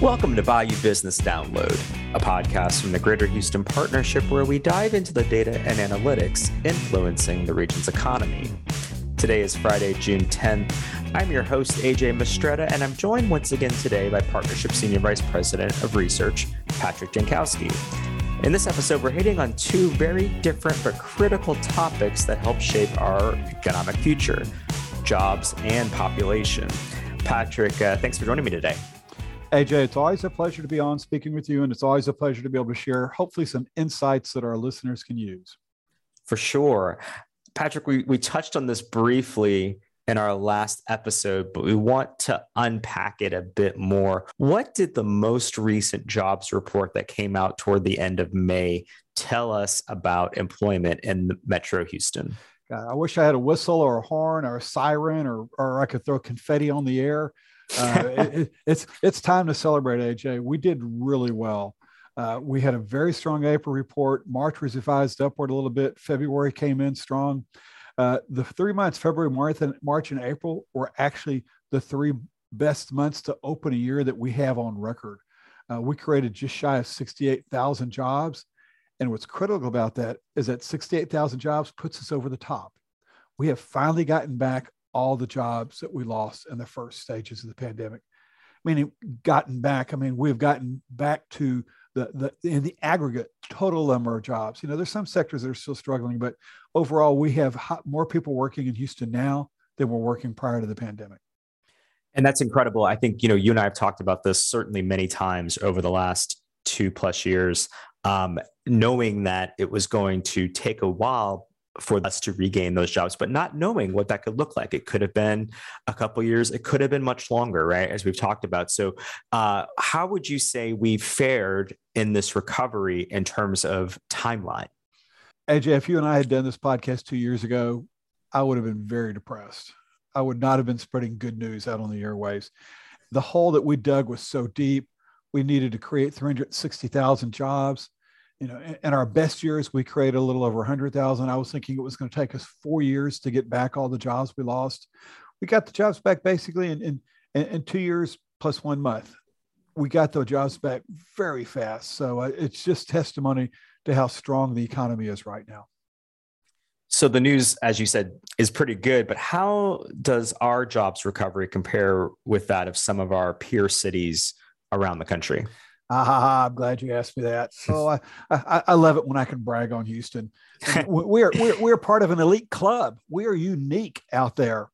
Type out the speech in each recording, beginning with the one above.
Welcome to Bayou Business Download, a podcast from the Greater Houston Partnership where we dive into the data and analytics influencing the region's economy. Today is Friday, June 10th. I'm your host, AJ Mistretta, and I'm joined once again today by Partnership Senior Vice President of Research, Patrick Jankowski. In this episode, we're hitting on two very different but critical topics that help shape our economic future jobs and population. Patrick, uh, thanks for joining me today. AJ, it's always a pleasure to be on speaking with you, and it's always a pleasure to be able to share, hopefully, some insights that our listeners can use. For sure. Patrick, we, we touched on this briefly in our last episode, but we want to unpack it a bit more. What did the most recent jobs report that came out toward the end of May tell us about employment in Metro Houston? I wish I had a whistle or a horn or a siren or, or I could throw confetti on the air uh, it, it's it's time to celebrate, AJ. We did really well. Uh, we had a very strong April report. March was revised upward a little bit. February came in strong. Uh, the three months, February, March, and March and April, were actually the three best months to open a year that we have on record. Uh, we created just shy of 68,000 jobs. And what's critical about that is that 68,000 jobs puts us over the top. We have finally gotten back all the jobs that we lost in the first stages of the pandemic. I mean, gotten back. I mean, we've gotten back to the the in the aggregate total number of jobs. You know, there's some sectors that are still struggling, but overall, we have more people working in Houston now than were working prior to the pandemic. And that's incredible. I think you know you and I have talked about this certainly many times over the last two plus years. Um, knowing that it was going to take a while for us to regain those jobs, but not knowing what that could look like. It could have been a couple years, it could have been much longer, right? As we've talked about. So, uh, how would you say we fared in this recovery in terms of timeline? AJ, if you and I had done this podcast two years ago, I would have been very depressed. I would not have been spreading good news out on the airwaves. The hole that we dug was so deep. We needed to create 360,000 jobs you know, in our best years, we created a little over 100,000. I was thinking it was going to take us four years to get back all the jobs we lost. We got the jobs back basically in, in, in two years plus one month. We got those jobs back very fast. So uh, it's just testimony to how strong the economy is right now. So the news, as you said, is pretty good, but how does our jobs recovery compare with that of some of our peer cities around the country? Ah, I'm glad you asked me that. So I, I, I love it when I can brag on Houston. we're, we're, we're part of an elite club. We are unique out there.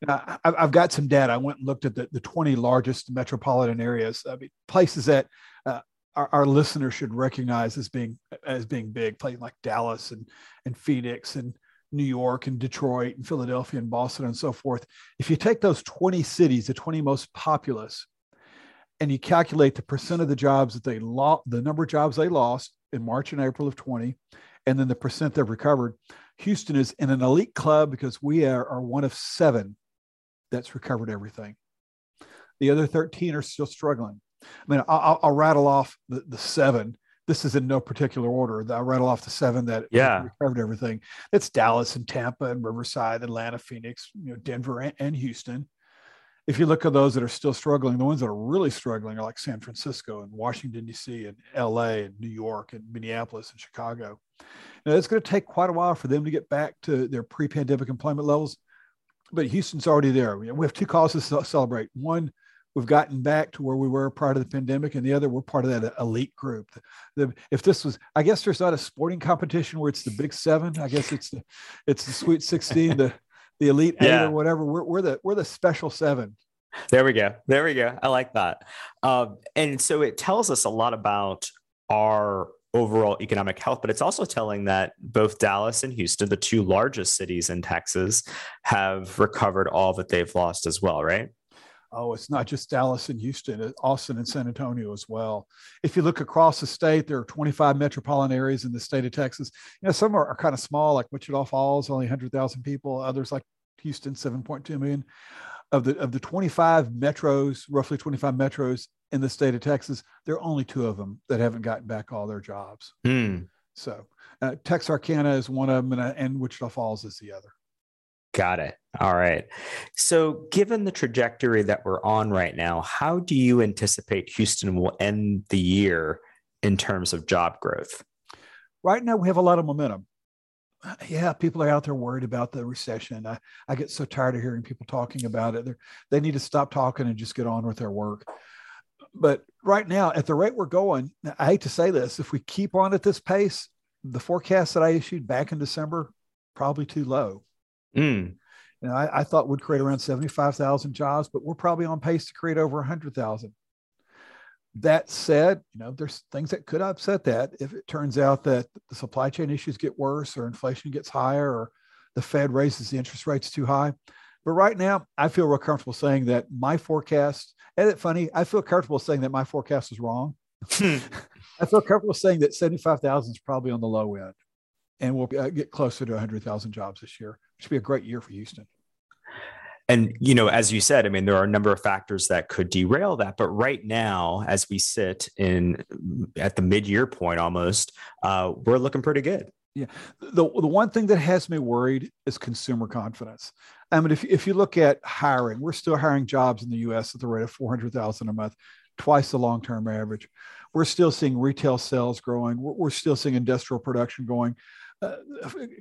And I, have got some data. I went and looked at the, the 20 largest metropolitan areas, I mean, places that uh, our, our listeners should recognize as being as being big, places like Dallas and, and Phoenix and New York and Detroit and Philadelphia and Boston and so forth. If you take those 20 cities, the 20 most populous, and you calculate the percent of the jobs that they lost, the number of jobs they lost in March and April of 20, and then the percent they've recovered. Houston is in an elite club because we are, are one of seven that's recovered everything. The other 13 are still struggling. I mean, I'll, I'll rattle off the, the seven. This is in no particular order. I'll rattle off the seven that yeah. recovered everything. It's Dallas and Tampa and Riverside, Atlanta, Phoenix, you know, Denver and, and Houston if you look at those that are still struggling, the ones that are really struggling are like San Francisco and Washington, D.C., and LA, and New York, and Minneapolis, and Chicago. Now, it's going to take quite a while for them to get back to their pre pandemic employment levels, but Houston's already there. We have two causes to celebrate. One, we've gotten back to where we were prior to the pandemic, and the other, we're part of that elite group. The, the, if this was, I guess there's not a sporting competition where it's the Big Seven. I guess it's the it's the Sweet Sixteen, the the elite yeah. eight or whatever. We're, we're the we're the special seven. There we go. There we go. I like that. Um, and so it tells us a lot about our overall economic health, but it's also telling that both Dallas and Houston, the two largest cities in Texas, have recovered all that they've lost as well, right? Oh, it's not just Dallas and Houston, Austin and San Antonio as well. If you look across the state, there are 25 metropolitan areas in the state of Texas. You know, some are, are kind of small, like Wichita Falls, only 100,000 people. Others, like Houston, 7.2 million. Of the of the 25 metros, roughly 25 metros in the state of Texas, there are only two of them that haven't gotten back all their jobs. Mm. So uh, Texarkana is one of them, and, uh, and Wichita Falls is the other. Got it. All right. So, given the trajectory that we're on right now, how do you anticipate Houston will end the year in terms of job growth? Right now, we have a lot of momentum. Yeah, people are out there worried about the recession. I, I get so tired of hearing people talking about it. They're, they need to stop talking and just get on with their work. But right now, at the rate we're going, I hate to say this, if we keep on at this pace, the forecast that I issued back in December probably too low. Mm. You know, I, I thought would create around 75,000 jobs, but we're probably on pace to create over 100,000. That said, you know, there's things that could upset that if it turns out that the supply chain issues get worse or inflation gets higher or the Fed raises the interest rates too high. But right now, I feel real comfortable saying that my forecast, and it's funny, I feel comfortable saying that my forecast is wrong. Hmm. I feel comfortable saying that 75,000 is probably on the low end and we'll uh, get closer to 100,000 jobs this year, which would be a great year for Houston. And you know, as you said, I mean, there are a number of factors that could derail that. But right now, as we sit in at the mid-year point, almost, uh, we're looking pretty good. Yeah, the the one thing that has me worried is consumer confidence. I mean, if if you look at hiring, we're still hiring jobs in the U.S. at the rate of four hundred thousand a month, twice the long-term average. We're still seeing retail sales growing. We're, we're still seeing industrial production going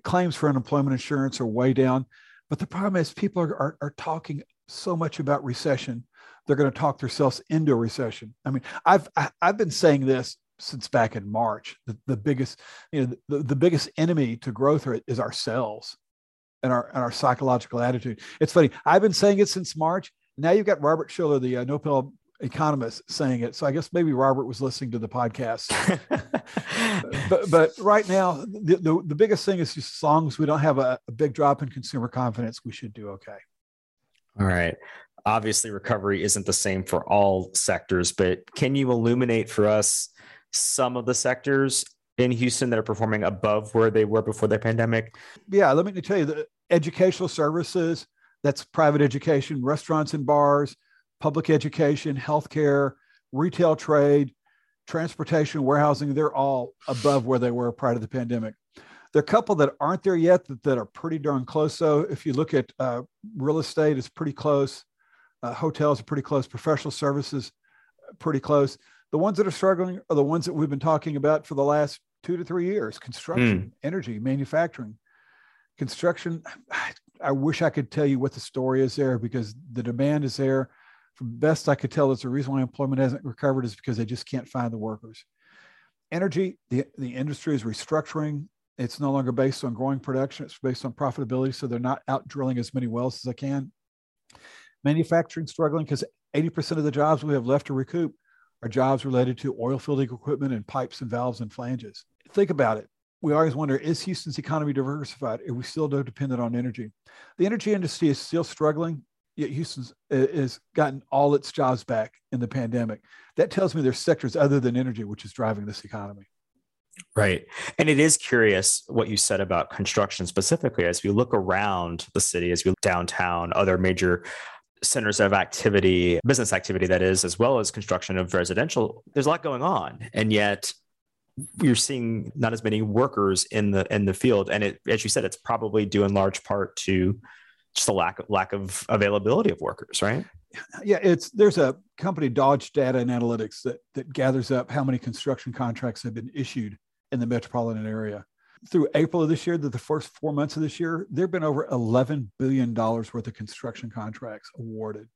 claims for unemployment insurance are way down. But the problem is people are, are, are talking so much about recession. They're going to talk themselves into a recession. I mean, I've, I, have i have been saying this since back in March. The, the biggest, you know, the, the biggest enemy to growth is ourselves and our, and our psychological attitude. It's funny. I've been saying it since March. Now you've got Robert Shiller, the uh, Nobel economist saying it. So I guess maybe Robert was listening to the podcast. but but right now, the, the, the, biggest thing is just as long as we don't have a, a big drop in consumer confidence, we should do okay. All right. Obviously, recovery isn't the same for all sectors, but can you illuminate for us some of the sectors in Houston that are performing above where they were before the pandemic? Yeah, let me tell you the educational services, that's private education, restaurants and bars, public education, healthcare, retail trade, transportation, warehousing, they're all above where they were prior to the pandemic. There are a couple that aren't there yet that, that are pretty darn close. So if you look at uh, real estate, it's pretty close. Uh, hotels are pretty close. Professional services, pretty close. The ones that are struggling are the ones that we've been talking about for the last two to three years: construction, mm. energy, manufacturing. Construction. I wish I could tell you what the story is there because the demand is there from best I could tell, is the reason why employment hasn't recovered is because they just can't find the workers. Energy, the, the industry is restructuring. It's no longer based on growing production, it's based on profitability. So they're not out drilling as many wells as they can. Manufacturing struggling because 80% of the jobs we have left to recoup are jobs related to oil field equipment and pipes and valves and flanges. Think about it. We always wonder is Houston's economy diversified? Are we still dependent on energy? The energy industry is still struggling yet Houston's has gotten all its jobs back in the pandemic. That tells me there's sectors other than energy which is driving this economy. Right. And it is curious what you said about construction specifically as we look around the city, as we look downtown, other major centers of activity, business activity that is, as well as construction of residential, there's a lot going on. And yet you're seeing not as many workers in the in the field. And it, as you said, it's probably due in large part to just a lack of lack of availability of workers, right? Yeah, it's there's a company Dodge Data and Analytics that that gathers up how many construction contracts have been issued in the metropolitan area. Through April of this year, the, the first four months of this year, there have been over $11 billion worth of construction contracts awarded.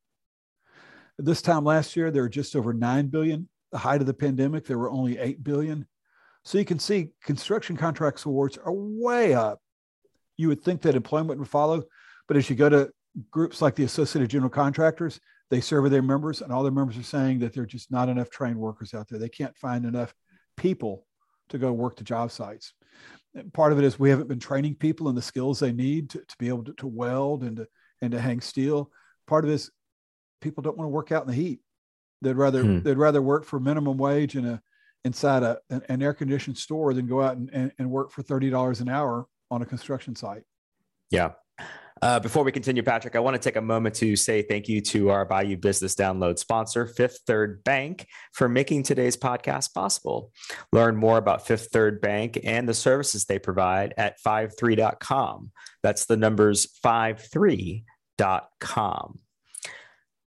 This time last year, there were just over 9 billion. The height of the pandemic, there were only 8 billion. So you can see construction contracts awards are way up. You would think that employment would follow, but as you go to groups like the Associated General Contractors, they survey their members, and all their members are saying that there are just not enough trained workers out there. They can't find enough people to go work the job sites. And part of it is we haven't been training people in the skills they need to, to be able to, to weld and to and to hang steel. Part of this, people don't want to work out in the heat. They'd rather hmm. they'd rather work for minimum wage in a inside a, an, an air conditioned store than go out and, and, and work for thirty dollars an hour on a construction site. Yeah, Uh, before we continue, Patrick, I want to take a moment to say thank you to our Bayou Business Download sponsor, Fifth Third Bank, for making today's podcast possible. Learn more about Fifth Third Bank and the services they provide at 53.com. That's the numbers 53.com.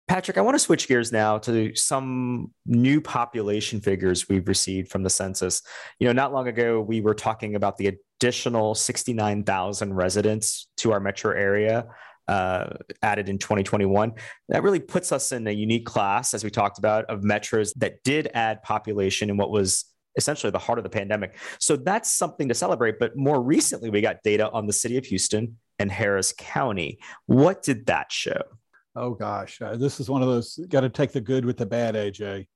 Patrick, I want to switch gears now to some new population figures we've received from the census. You know, not long ago, we were talking about the additional 69,000 residents to our metro area uh, added in 2021. That really puts us in a unique class, as we talked about, of metros that did add population in what was essentially the heart of the pandemic. So that's something to celebrate. But more recently, we got data on the city of Houston and Harris County. What did that show? Oh gosh, uh, this is one of those got to take the good with the bad, AJ.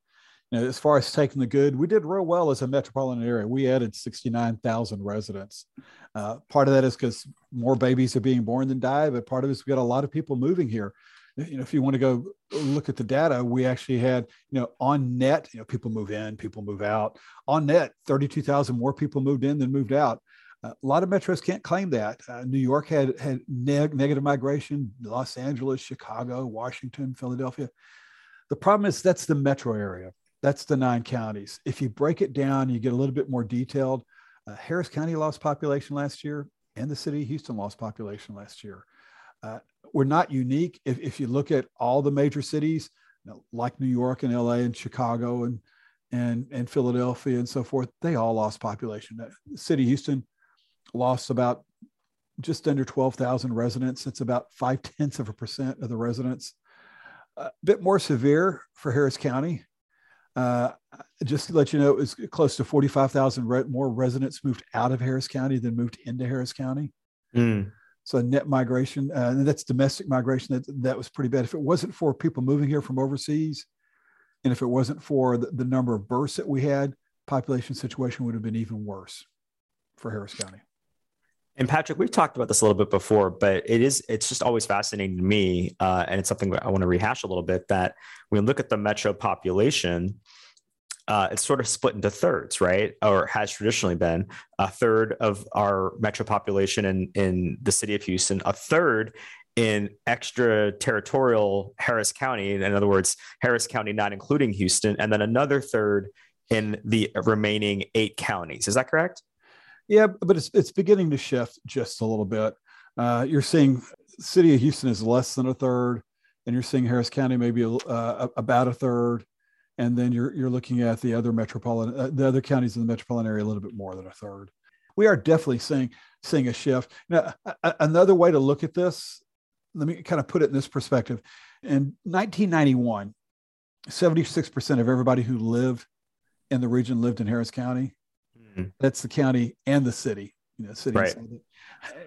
As far as taking the good, we did real well as a metropolitan area. We added 69,000 residents. Uh, part of that is because more babies are being born than die, but part of it is we got a lot of people moving here. You know, if you want to go look at the data, we actually had, you know, on net, you know, people move in, people move out. On net, 32,000 more people moved in than moved out. Uh, a lot of metros can't claim that. Uh, New York had had neg- negative migration. Los Angeles, Chicago, Washington, Philadelphia. The problem is that's the metro area. That's the nine counties. If you break it down, you get a little bit more detailed. Uh, Harris County lost population last year, and the city of Houston lost population last year. Uh, we're not unique. If, if you look at all the major cities, you know, like New York and LA and Chicago and and and Philadelphia and so forth, they all lost population. The uh, city of Houston lost about just under 12,000 residents. It's about five tenths of a percent of the residents. A bit more severe for Harris County. Uh, just to let you know, it was close to 45,000 re- more residents moved out of Harris County than moved into Harris County. Mm. So net migration, uh, and that's domestic migration. That that was pretty bad. If it wasn't for people moving here from overseas, and if it wasn't for the, the number of births that we had, population situation would have been even worse for Harris County. And Patrick, we've talked about this a little bit before, but it is it's just always fascinating to me, uh, and it's something I want to rehash a little bit. That when we look at the metro population, uh, it's sort of split into thirds, right? Or has traditionally been a third of our metro population in in the city of Houston, a third in extraterritorial Harris County. In other words, Harris County not including Houston, and then another third in the remaining eight counties. Is that correct? Yeah, but it's it's beginning to shift just a little bit. Uh, you're seeing city of Houston is less than a third, and you're seeing Harris County maybe uh, about a third, and then you're you're looking at the other metropolitan uh, the other counties in the metropolitan area a little bit more than a third. We are definitely seeing seeing a shift. Now, a, another way to look at this, let me kind of put it in this perspective. In 1991, 76% of everybody who lived in the region lived in Harris County. Mm-hmm. That's the county and the city. You know, city. Right.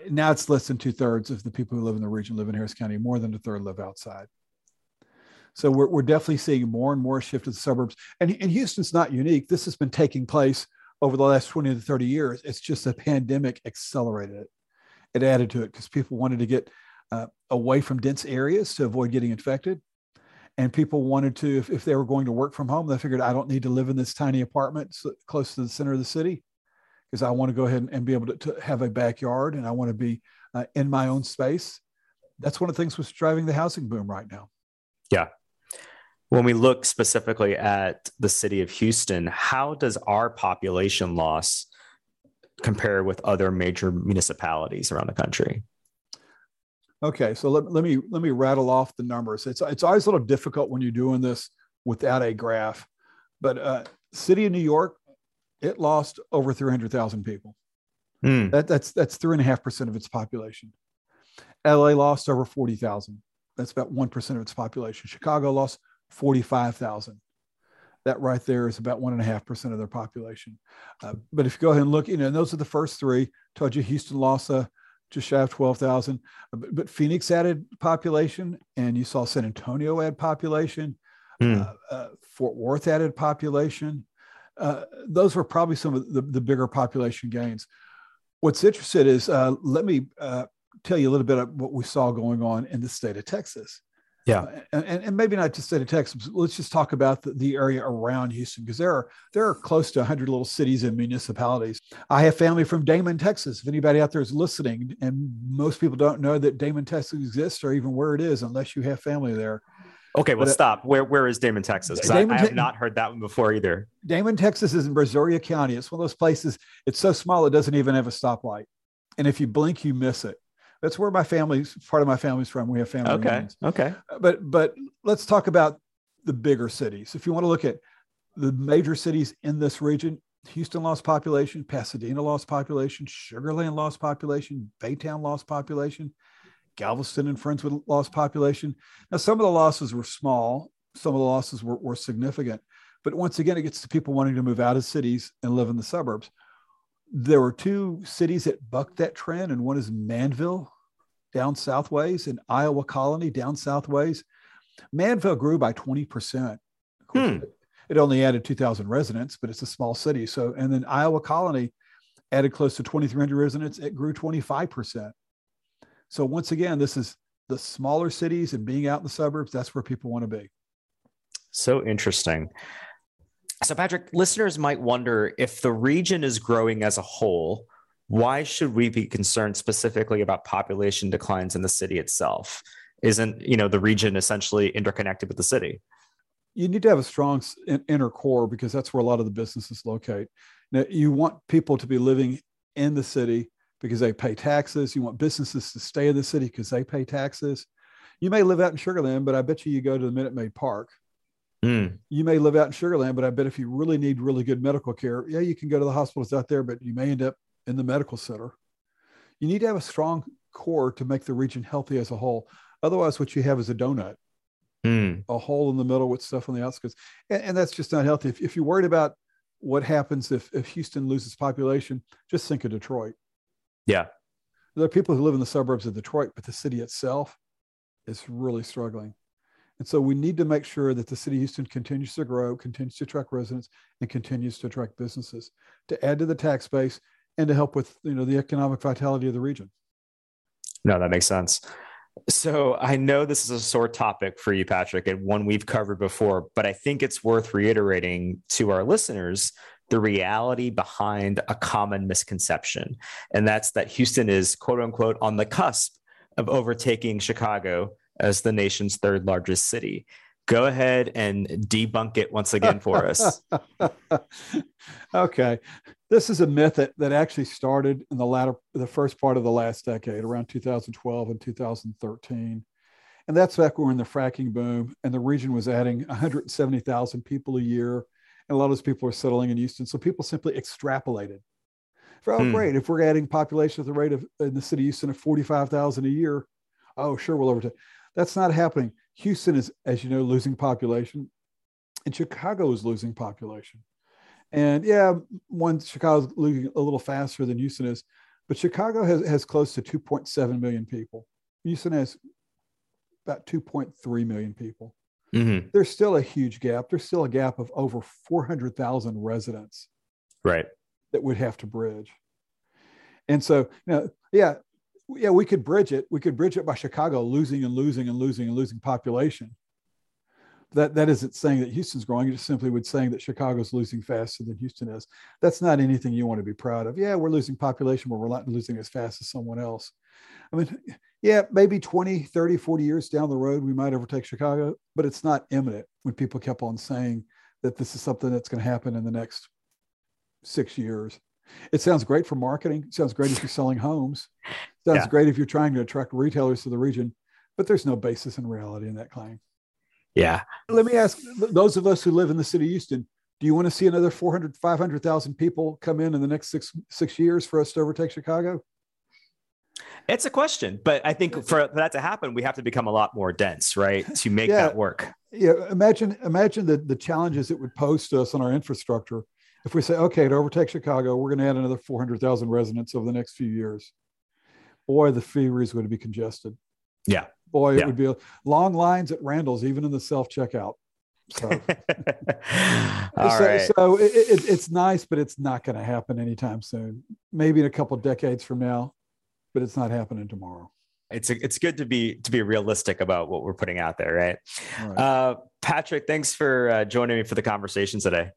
Now it's less than two thirds of the people who live in the region live in Harris County. More than a third live outside. So we're, we're definitely seeing more and more shift to the suburbs. And, and Houston's not unique. This has been taking place over the last 20 to 30 years. It's just the pandemic accelerated it. It added to it because people wanted to get uh, away from dense areas to avoid getting infected and people wanted to if, if they were going to work from home they figured i don't need to live in this tiny apartment close to the center of the city because i want to go ahead and, and be able to, to, have a backyard and i want to be uh, in my own space. That's one of the things that's driving the housing boom right now. Yeah. When we look specifically at the city of houston how does our population loss compare with other major municipalities around the country Okay, so let, let me let me rattle off the numbers. It's it's always a little difficult when you're doing this without a graph, but uh, city of New York, it lost over three hundred thousand people. Mm. That, that's that's three and a half percent of its population. LA lost over forty thousand. That's about one percent of its population. Chicago lost forty five thousand. That right there is about one and a half percent of their population. Uh, but if you go ahead and look, you know, and those are the first three. Told you Houston lost a just shy of 12,000. Uh, but, but, Phoenix added population, and you saw San Antonio add population. Mm. Uh, uh, Fort Worth added population. Uh, those were probably some of the, the bigger population gains. What's interesting is uh, let me uh, tell you a little bit of what we saw going on in the state of Texas. Yeah, uh, and, and maybe not just state of Texas. Let's just talk about the, the area around Houston because there are there are close to 100 little cities and municipalities. I have family from Damon, Texas. If anybody out there is listening, and most people don't know that Damon, Texas exists or even where it is unless you have family there. Okay, well, but, uh, stop. Where where is Damon, Texas? Because I, I, have not heard that one before either. Damon, Texas is in Brazoria County. It's one of those places. It's so small it doesn't even have a stoplight, and if you blink, you miss it. That's where my family's part of my family's from. We have family. Okay. Reunions. Okay. Uh, but but let's talk about the bigger cities. If you want to look at the major cities in this region, Houston lost population, Pasadena lost population, Sugar Land lost population, Baytown lost population, Galveston and Friendswood lost population. Now, some of the losses were small, some of the losses were, were significant. But once again, it gets to people wanting to move out of cities and live in the suburbs. There were two cities that bucked that trend, and one is Manvel down southways and Iowa Colony down southways. Manvel grew by 20%. Hmm. It only added 2,000 residents, but it's a small city. So, and then Iowa Colony added close to 2,300 residents. It grew 25%. So, once again, this is the smaller cities and being out in the suburbs. That's where people want to be. So interesting. So, Patrick, listeners might wonder if the region is growing as a whole, why should we be concerned specifically about population declines in the city itself? Isn't you know the region essentially interconnected with the city? You need to have a strong inner core because that's where a lot of the businesses locate. Now, you want people to be living in the city because they pay taxes. You want businesses to stay in the city because they pay taxes. You may live out in Sugar Land, but I bet you you go to the Minute Maid Park Mm. You may live out in Sugar Land, but I bet if you really need really good medical care, yeah, you can go to the hospitals out there, but you may end up in the medical center. You need to have a strong core to make the region healthy as a whole. Otherwise, what you have is a donut, mm. a hole in the middle with stuff on the outskirts. And, and that's just not healthy. If, if, you're worried about what happens if, if Houston loses population, just think of Detroit. Yeah. There are people who live in the suburbs of Detroit, but the city itself is really struggling. And so we need to make sure that the city of Houston continues to grow, continues to attract residents, and continues to attract businesses to add to the tax base and to help with you know the economic vitality of the region. No, that makes sense. So I know this is a sore topic for you, Patrick, and one we've covered before, but I think it's worth reiterating to our listeners the reality behind a common misconception. And that's that Houston is quote unquote on the cusp of overtaking Chicago as the nation's third largest city. Go ahead and debunk it once again for us. okay. This is a myth that, that actually started in the latter, the first part of the last decade, around 2012 and 2013. And that's back when we're in the fracking boom and the region was adding 170,000 people a year. And a lot of those people are settling in Houston. So people simply extrapolated. For, oh, hmm. great. If we're adding population at the rate of in the city of Houston of 45,000 a year, oh, sure, we'll overtake. That's not happening. Houston is, as you know, losing population, and Chicago is losing population. And yeah, one Chicago's losing a little faster than Houston is, but Chicago has, has close to 2.7 million people. Houston has about 2.3 million people. Mm-hmm. There's still a huge gap. There's still a gap of over 400,000 residents. Right. That would have to bridge. And so, you know, yeah, yeah, we could bridge it. We could bridge it by Chicago losing and losing and losing and losing population. That that isn't saying that Houston's growing. It just simply would saying that Chicago's losing faster than Houston is. That's not anything you want to be proud of. Yeah, we're losing population, but we're not losing as fast as someone else. I mean, yeah, maybe 20, 30, 40 years down the road, we might overtake Chicago, but it's not imminent when people kept on saying that this is something that's going to happen in the next six years. It sounds great for marketing. It sounds great if you're selling homes. Sounds yeah. great if you're trying to attract retailers to the region, but there's no basis in reality in that claim. Yeah. Let me ask those of us who live in the city of Houston, do you want to see another 400, 500,000 people come in in the next six, six years for us to overtake Chicago? It's a question, but I think for that to happen, we have to become a lot more dense, right? To make yeah. that work. Yeah. Imagine, imagine the, the challenges it would pose to us on our infrastructure if we say, okay, to overtake Chicago, we're going to add another 400,000 residents over the next few years, boy, the freeway is going to be congested. Yeah. Boy, it yeah. would be a, long lines at Randall's, even in the self checkout. So, so, right. so it, it, it's nice, but it's not going to happen anytime soon. Maybe in a couple decades from now, but it's not happening tomorrow. It's a, it's good to be to be realistic about what we're putting out there, right? right. Uh, Patrick, thanks for uh, joining me for the conversation today.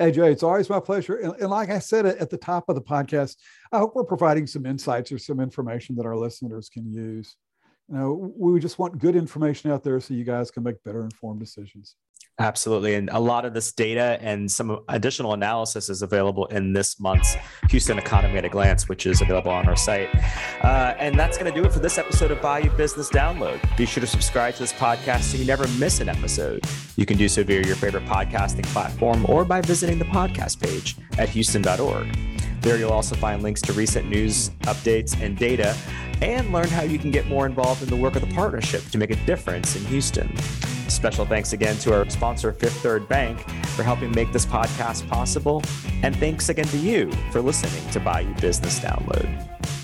Hey, Jay, it's always my pleasure. And, and, like I said at the top of the podcast, I hope we're providing some insights or some information that our listeners can use. You know, we just want good information out there so you guys can make better informed decisions. Absolutely. And a lot of this data and some additional analysis is available in this month's Houston Economy at a Glance, which is available on our site. Uh, and that's going to do it for this episode of Bayou Business Download. Be sure to subscribe to this podcast so you never miss an episode. You can do so via your favorite podcasting platform or by visiting the podcast page at houston.org. There you'll also find links to recent news, updates, and data, and learn how you can get more involved in the work of the partnership to make a difference in Houston. Special thanks again to our sponsor, Fifth Third Bank, for helping make this podcast possible. And thanks again to you for listening to Bayou Business Download.